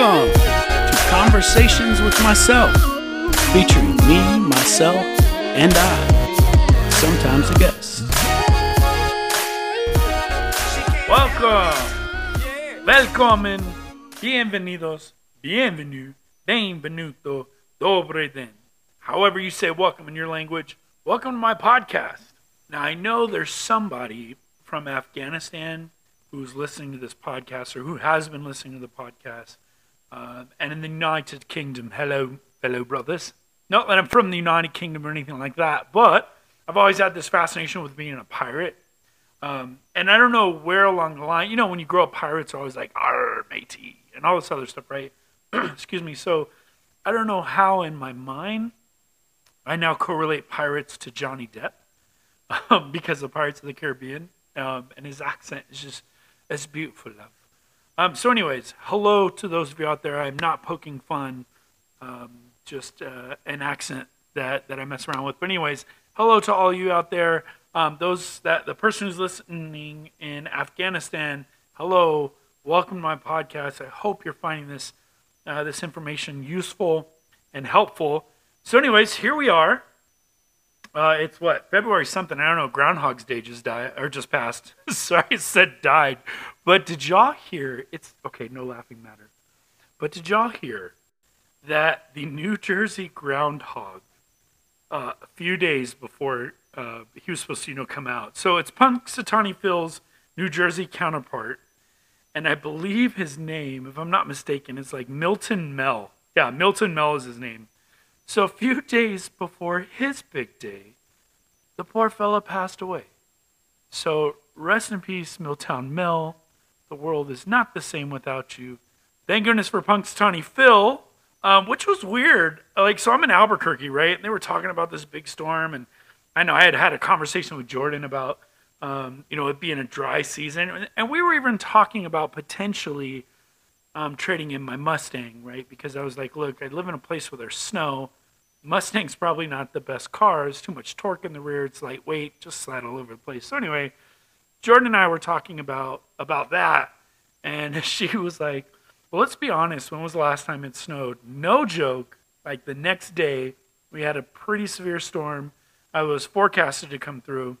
Welcome to Conversations with Myself, featuring me, myself, and I, sometimes a guest. Welcome, welcome, bienvenidos, bienvenue, benvenuto, dobre den. However you say welcome in your language, welcome to my podcast. Now I know there's somebody from Afghanistan who's listening to this podcast or who has been listening to the podcast. Uh, and in the United Kingdom, hello, fellow brothers. Not that I'm from the United Kingdom or anything like that, but I've always had this fascination with being a pirate. Um, and I don't know where along the line, you know, when you grow up, pirates are always like, "Arr, matey," and all this other stuff, right? Excuse me. So I don't know how in my mind I now correlate pirates to Johnny Depp because of Pirates of the Caribbean, um, and his accent is just it's beautiful, love. Um, so, anyways, hello to those of you out there. I'm not poking fun, um, just uh, an accent that, that I mess around with. But, anyways, hello to all you out there. Um, those that the person who's listening in Afghanistan, hello, welcome to my podcast. I hope you're finding this uh, this information useful and helpful. So, anyways, here we are. Uh, it's what February something. I don't know. Groundhog's Day just died or just passed. Sorry, I said died. But did y'all hear? It's okay. No laughing matter. But did y'all hear that the New Jersey groundhog, uh, a few days before uh, he was supposed to, you know, come out. So it's Punxsutawney Phil's New Jersey counterpart, and I believe his name, if I'm not mistaken, is like Milltown Mel. Yeah, Milltown Mel is his name. So a few days before his big day, the poor fella passed away. So rest in peace, Milltown Mel. The world is not the same without you. Thank goodness for Punk's Punxsutawney Phil, um, which was weird. Like, so I'm in Albuquerque, right? And they were talking about this big storm, and I know I had had a conversation with Jordan about, um, you know, it being a dry season, and we were even talking about potentially um, trading in my Mustang, right? Because I was like, look, I live in a place where there's snow. Mustang's probably not the best car. It's too much torque in the rear. It's lightweight, just slide all over the place. So anyway, Jordan and I were talking about about that, and she was like, "Well, let's be honest. When was the last time it snowed? No joke. Like the next day, we had a pretty severe storm. I was forecasted to come through,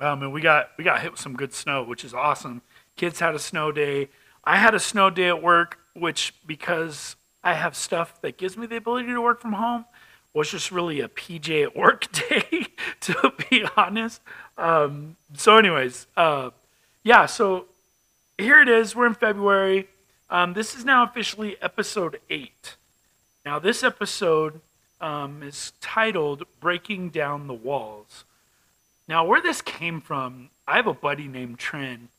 um, and we got we got hit with some good snow, which is awesome. Kids had a snow day. I had a snow day at work, which because I have stuff that gives me the ability to work from home was just really a PJ at work day, to be honest. Um, so, anyways, uh, yeah, so here it is. We're in February. Um, this is now officially episode eight. Now, this episode um, is titled Breaking Down the Walls. Now, where this came from, I have a buddy named Trin.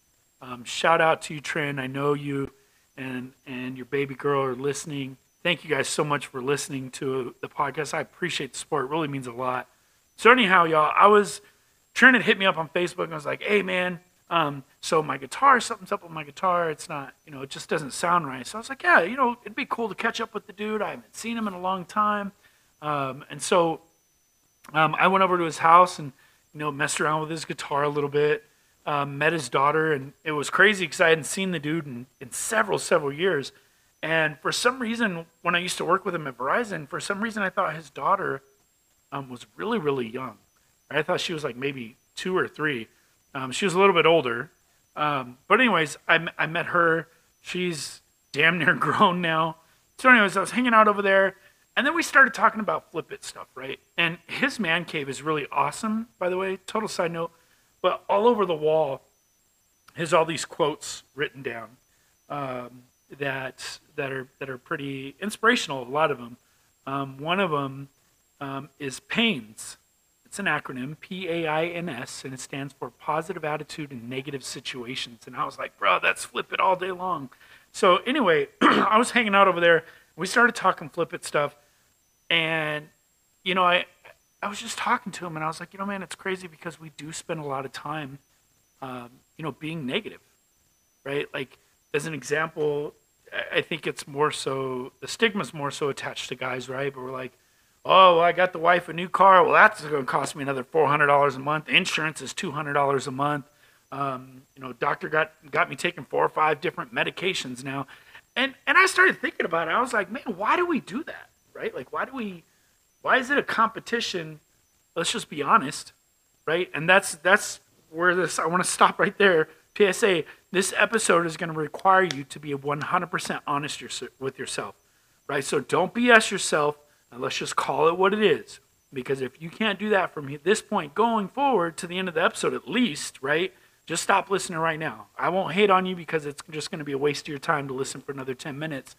Um, shout out to you, Trin. I know you and, and your baby girl are listening thank you guys so much for listening to the podcast. I appreciate the support. It really means a lot. So anyhow, y'all, I was trying to hit me up on Facebook and I was like, hey man, um, so my guitar, something's up with my guitar. It's not, you know, it just doesn't sound right. So I was like, yeah, you know, it'd be cool to catch up with the dude. I haven't seen him in a long time. Um, and so um, I went over to his house and, you know, messed around with his guitar a little bit. Um, met his daughter, and it was crazy because I hadn't seen the dude in, in several, several years. And for some reason, when I used to work with him at Verizon, for some reason I thought his daughter um, was really, really young. I thought she was like maybe two or three. Um, she was a little bit older. Um, but, anyways, I, I met her. She's damn near grown now. So, anyways, I was hanging out over there. And then we started talking about flip it stuff, right? And his man cave is really awesome, by the way. Total side note. But all over the wall, has all these quotes written down. Um, that that are that are pretty inspirational. A lot of them. Um, one of them um, is PAINS. It's an acronym, P-A-I-N-S, and it stands for Positive Attitude in Negative Situations. And I was like, bro, that's flip it all day long. So anyway, I was hanging out over there. We started talking flip it stuff, and you know, I I was just talking to him, and I was like, you know, man, it's crazy because we do spend a lot of time, um, you know, being negative, right? Like as an example, I think it's more so the stigma's more so attached to guys, right? But we're like, oh, well, I got the wife a new car. Well, that's going to cost me another four hundred dollars a month. Insurance is two hundred dollars a month. Um, you know, doctor got got me taking four or five different medications now, And and I started thinking about it. I was like, man, why do we do that? Right? Like why do we why is it a competition? Let's just be honest, right? And that's that's where this I want to stop right there. PSA, this episode is going to require you to be 100% honest with yourself, right? So don't BS yourself, and let's just call it what it is. Because if you can't do that from this point going forward to the end of the episode, at least, right? Just stop listening right now. I won't hate on you because it's just going to be a waste of your time to listen for another 10 minutes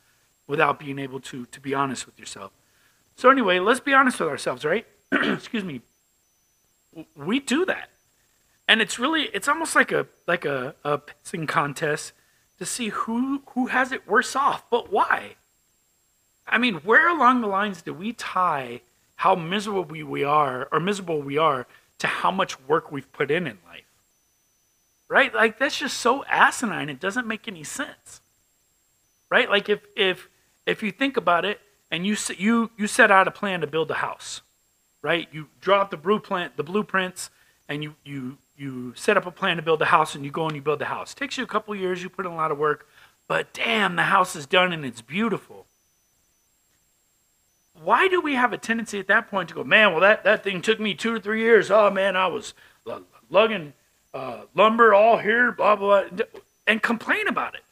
without being able to, to be honest with yourself. So, anyway, let's be honest with ourselves, right? Excuse me. We do that. And it's really, it's almost like a like a, a pissing contest to see who who has it worse off. But why? I mean, where along the lines do we tie how miserable we, we are or miserable we are to how much work we've put in in life. Right? Like that's just so asinine. It doesn't make any sense. Right? Like if if if you think about it and you you you set out a plan to build a house, right? You draw up the blueprint, the blueprints, and you you you set up a plan to build a house, and you go and you build the house. It takes you a couple years. You put in a lot of work, but damn, the house is done and it's beautiful why do we have a tendency at that point to go, man, well, that, that thing took me two or three years. Oh, man, I was lugging uh, lumber all here, blah, blah, and complain about it.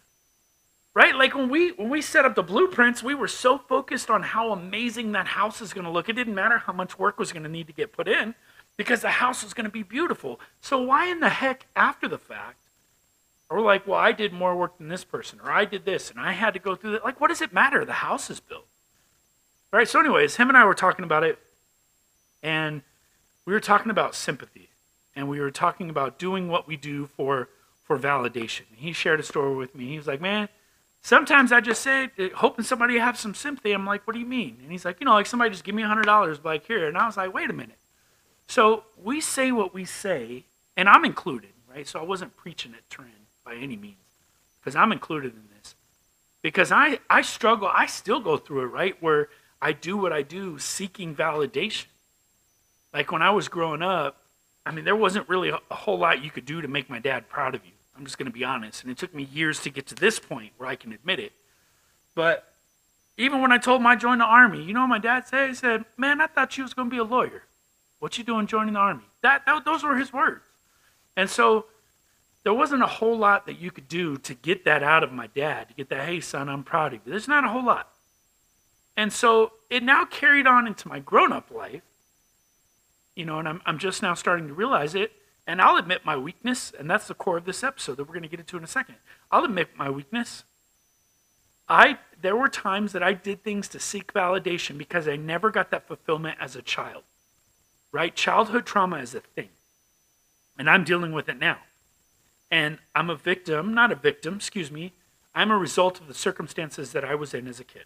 Right? Like when we when we set up the blueprints, we were so focused on how amazing that house is going to look. It didn't matter how much work was going to need to get put in because the house was going to be beautiful. So why in the heck after the fact or like, well, I did more work than this person, or I did this, and I had to go through that. Like, what does it matter? The house is built. All right, so, anyways, him and I were talking about it, and we were talking about sympathy, and we were talking about doing what we do for, for validation. He shared a story with me. He was like, Man, sometimes I just say, eh, hoping somebody have some sympathy. I'm like, What do you mean? And he's like, You know, like somebody just give me a $100, like, here. And I was like, Wait a minute. So we say what we say, and I'm included, right? So I wasn't preaching at Trent by any means, because I'm included in this. Because I, I struggle, I still go through it, right? Where I do what I do seeking validation. Like when I was growing up, I mean, there wasn't really a, a whole lot you could do to make my dad proud of you. I'm just going to be honest. And it took me years to get to this point where I can admit it. But even when I told him I joined the army, you know what my dad said? He said, Man, I thought you was going to be a lawyer. What you doing joining the army? That, that Those were his words. And so there wasn't a whole lot that you could do to get that out of my dad, to get that, hey, son, I'm proud of you. There's not a whole lot. And so it now carried on into my grown up life, you know, and I'm, I'm just now starting to realize it. And I'll admit my weakness, and that's the core of this episode that we're going to get into in a second. I'll admit my weakness. I there were times that I did things to seek validation because I never got that fulfillment as a child. Right? Childhood trauma is a thing. And I'm dealing with it now. And I'm a victim, not a victim, excuse me. I'm a result of the circumstances that I was in as a kid.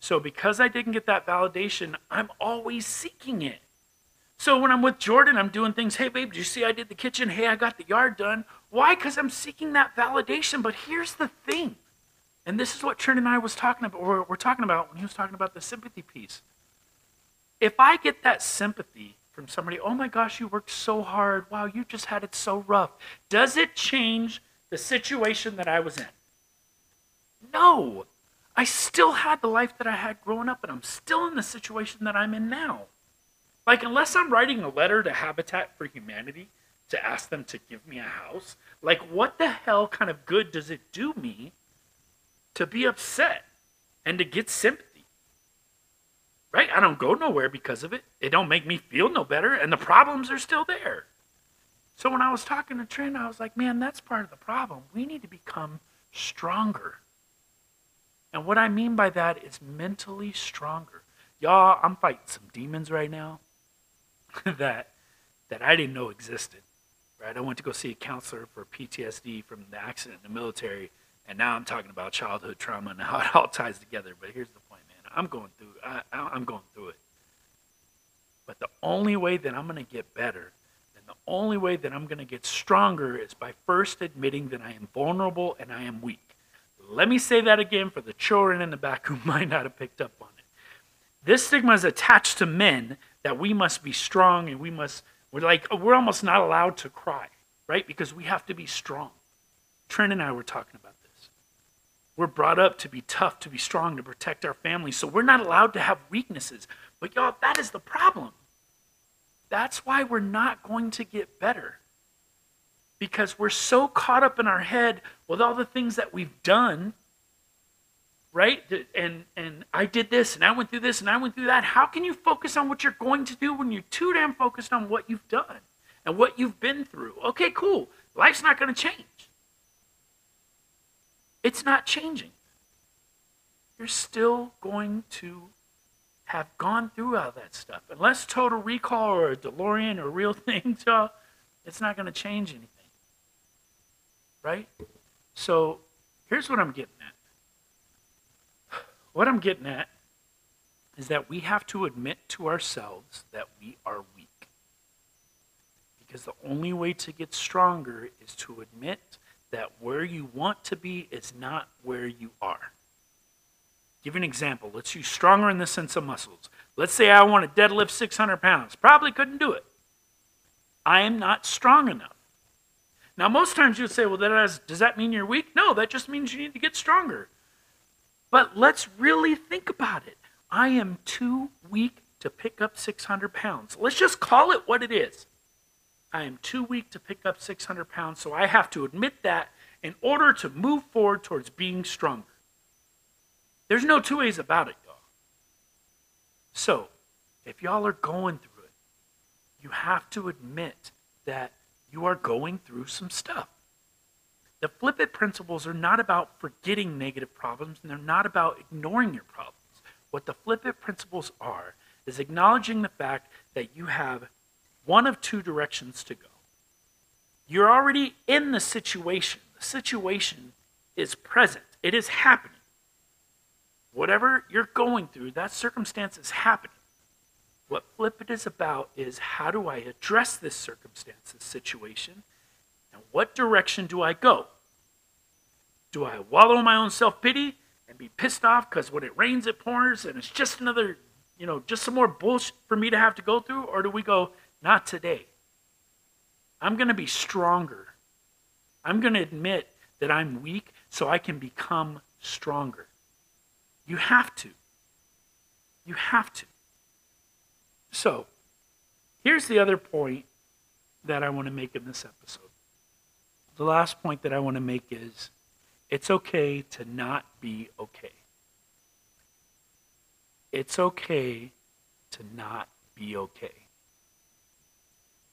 So because I didn't get that validation, I'm always seeking it. So when I'm with Jordan, I'm doing things, hey babe, did you see I did the kitchen? Hey, I got the yard done. Why? Because I'm seeking that validation. But here's the thing. And this is what Trent and I was talking about, or we're talking about when he was talking about the sympathy piece. If I get that sympathy from somebody, oh my gosh, you worked so hard. Wow, you just had it so rough. Does it change the situation that I was in? No. I still had the life that I had growing up, and I'm still in the situation that I'm in now. Like, unless I'm writing a letter to Habitat for Humanity to ask them to give me a house, like, what the hell kind of good does it do me to be upset and to get sympathy? Right? I don't go nowhere because of it. It don't make me feel no better, and the problems are still there. So when I was talking to Trent, I was like, man, that's part of the problem. We need to become stronger. And what I mean by that is mentally stronger. Y'all, I'm fighting some demons right now that that I didn't know existed. Right? I went to go see a counselor for PTSD from the accident in the military, and now I'm talking about childhood trauma and how it all ties together. But here's the point, man. I'm going through. I, I'm going through it. But the only way that I'm going to get better, and the only way that I'm going to get stronger, is by first admitting that I am vulnerable and I am weak. Let me say that again for the children in the back who might not have picked up on it. This stigma is attached to men that we must be strong and we must, we're like, uh, we're almost not allowed to cry, right? Because we have to be strong. Trent and I were talking about this. We're brought up to be tough, to be strong, to protect our family. So we're not allowed to have weaknesses. But y'all, that is the problem. That's why we're not going to get better. Because we're so caught up in our head with all the things that we've done, right? And and I did this and I went through this and I went through that. How can you focus on what you're going to do when you're too damn focused on what you've done and what you've been through? Okay, cool. Life's not going to change. It's not changing. You're still going to have gone through all that stuff. Unless Total Recall or a DeLorean or real things, y'all, it's not going to change anything. Right? So here's what I'm getting at. What I'm getting at is that we have to admit to ourselves that we are weak. Because the only way to get stronger is to admit that where you want to be is not where you are. Give an example. Let's use stronger in the sense of muscles. Let's say I want to deadlift 600 pounds. Probably couldn't do it. I am not strong enough. Now, most times you'd say, well, that has, does that mean you're weak? No, that just means you need to get stronger. But let's really think about it. I am too weak to pick up 600 pounds. Let's just call it what it is. I am too weak to pick up 600 pounds, so I have to admit that in order to move forward towards being stronger. There's no two ways about it, y'all. So, if y'all are going through it, you have to admit that you are going through some stuff. The flip it principles are not about forgetting negative problems and they're not about ignoring your problems. What the flip it principles are is acknowledging the fact that you have one of two directions to go. You're already in the situation. The situation is present. It is happening. Whatever you're going through, that circumstance is happening. What Flip It is about is how do I address this circumstance, this situation, what direction do I go? Do I wallow in my own self pity and be pissed off because when it rains, it pours and it's just another, you know, just some more bullshit for me to have to go through? Or do we go, not today? I'm going to be stronger. I'm going to admit that I'm weak so I can become stronger. You have to. You have to. So, here's the other point that I want to make in this episode. The last point that I want to make is it's okay to not be okay. It's okay to not be okay.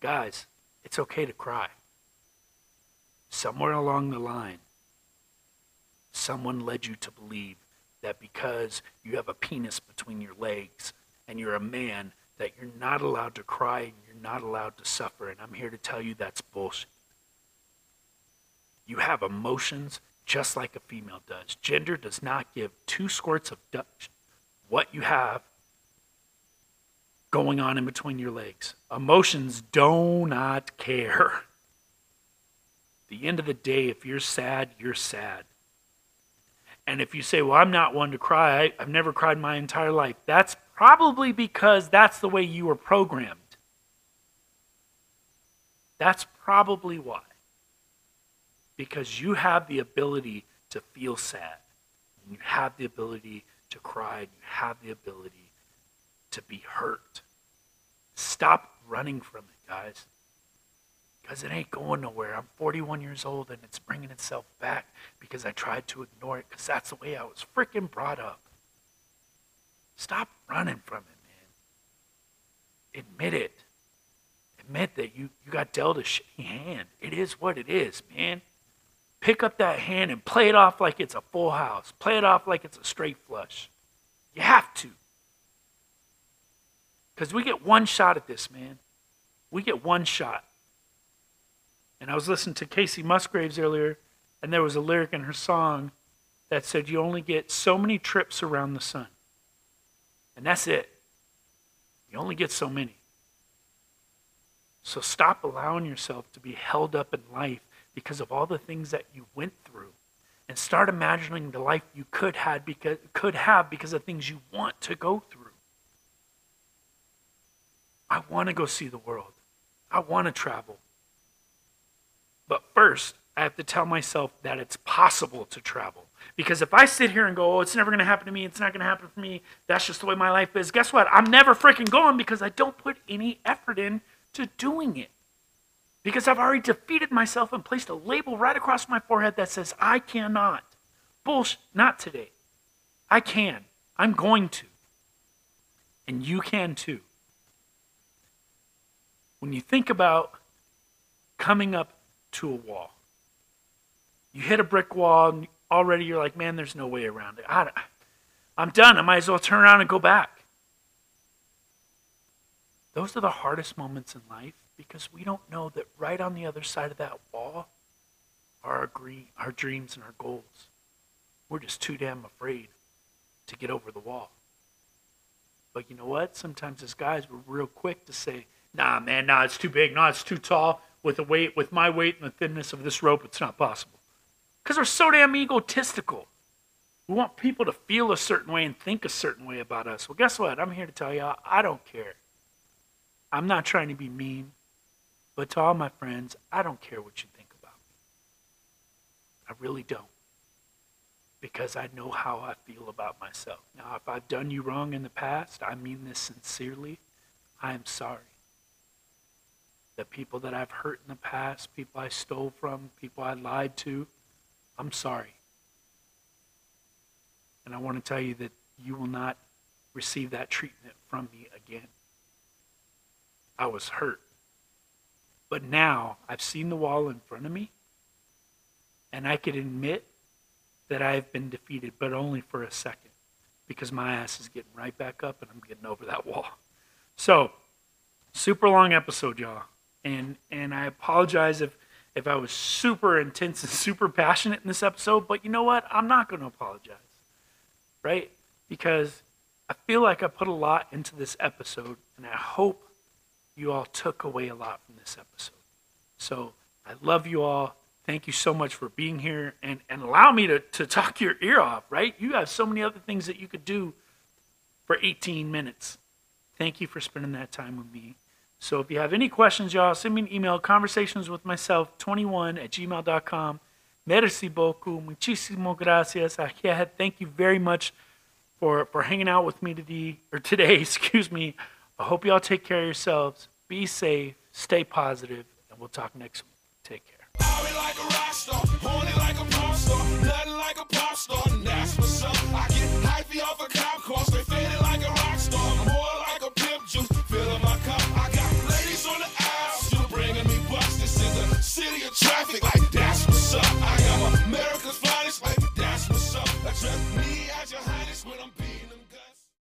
Guys, it's okay to cry. Somewhere along the line, someone led you to believe that because you have a penis between your legs and you're a man, that you're not allowed to cry and you're not allowed to suffer. And I'm here to tell you that's bullshit. You have emotions just like a female does. Gender does not give two squirts of Dutch what you have going on in between your legs. Emotions do not care. the end of the day, if you're sad, you're sad. And if you say, well, I'm not one to cry, I, have never cried my entire life, that's probably because that's the way you were programmed. That's probably why. Because you have the ability to feel sad, you have the ability to cry, you have the ability to be hurt. Stop running from it, guys because it ain't going nowhere. I'm 41 years old and it's bringing itself back because I tried to ignore it because that's the way I was freaking brought up. Stop running from it, man. Admit it. Admit that you, you got dealt a shitty hand. It is what it is, man. Pick up that hand and play it off like it's a full house. Play it off like it's a straight flush. You have to. Because we get one shot at this, man. We get one shot. And I was listening to Kacey Musgraves earlier, and there was a lyric in her song that said, You only get so many trips around the sun. And that's it. You only get so many. So stop allowing yourself to be held up in life because of all the things that you went through. And start imagining the life you could had because could have because of things you want to go through. I want to go see the world. I want to travel. But first, I have to tell myself that it's possible to travel. Because if I sit here and go, oh, it's never going to happen to me, it's not going to happen for me, that's just the way my life is, guess what? I'm never freaking going because I don't put any effort in to doing it. Because I've already defeated myself and placed a label right across my forehead that says, I cannot. Bullsh, Not today. I can. I'm going to. And you can too. When you think about coming up to a wall, you hit a brick wall and already you're like, man, there's no way around it. I, I'm done. I might as well turn around and go back. Those are the hardest moments in life because we don't know that right on the other side of that wall are our, green, our dreams and our goals. We're just too damn afraid to get over the wall. But you know what? Sometimes as guys, we're real quick to say, nah, man, nah, it's too big. Nah, it's too tall. With the weight, with my weight and the thinness of this rope, it's not possible. Because we're so damn egotistical. We want people to feel a certain way and think a certain way about us. Well, guess what? I'm here to tell you, I don't care. I'm not trying to be mean, but to all my friends, I don't care what you think about me. I really don't. Because I know how I feel about myself. Now, if I've done you wrong in the past, I mean this sincerely. I am sorry the people that I've hurt in the past, people I stole from, people I lied to, I'm sorry. And I want to tell you that you will not receive that treatment from me again. I was hurt. But now I've seen the wall in front of me, and I can admit that I have been defeated, but only for a second, because my ass is getting right back up and I'm getting over that wall. So, super long episode, y'all and and I apologize if if I was super intense and super passionate in this episode, but you know what? I'm not going to apologize. Right? Because I feel like I put a lot into this episode and I hope you all took away a lot from this episode. So, I love you all. Thank you so much for being here and, and allow me to, to talk your ear off, right? You have so many other things that you could do for 18 minutes. Thank you for spending that time with me. So if you have any questions, y'all, send me an email, conversations with myself, 21 at gmail.com. Merci beaucoup. Muchísimo gracias. Thank you very much for, for hanging out with me today, or today, excuse me. I hope y'all take care of yourselves. Be safe, stay positive, and we'll talk next week. Take care.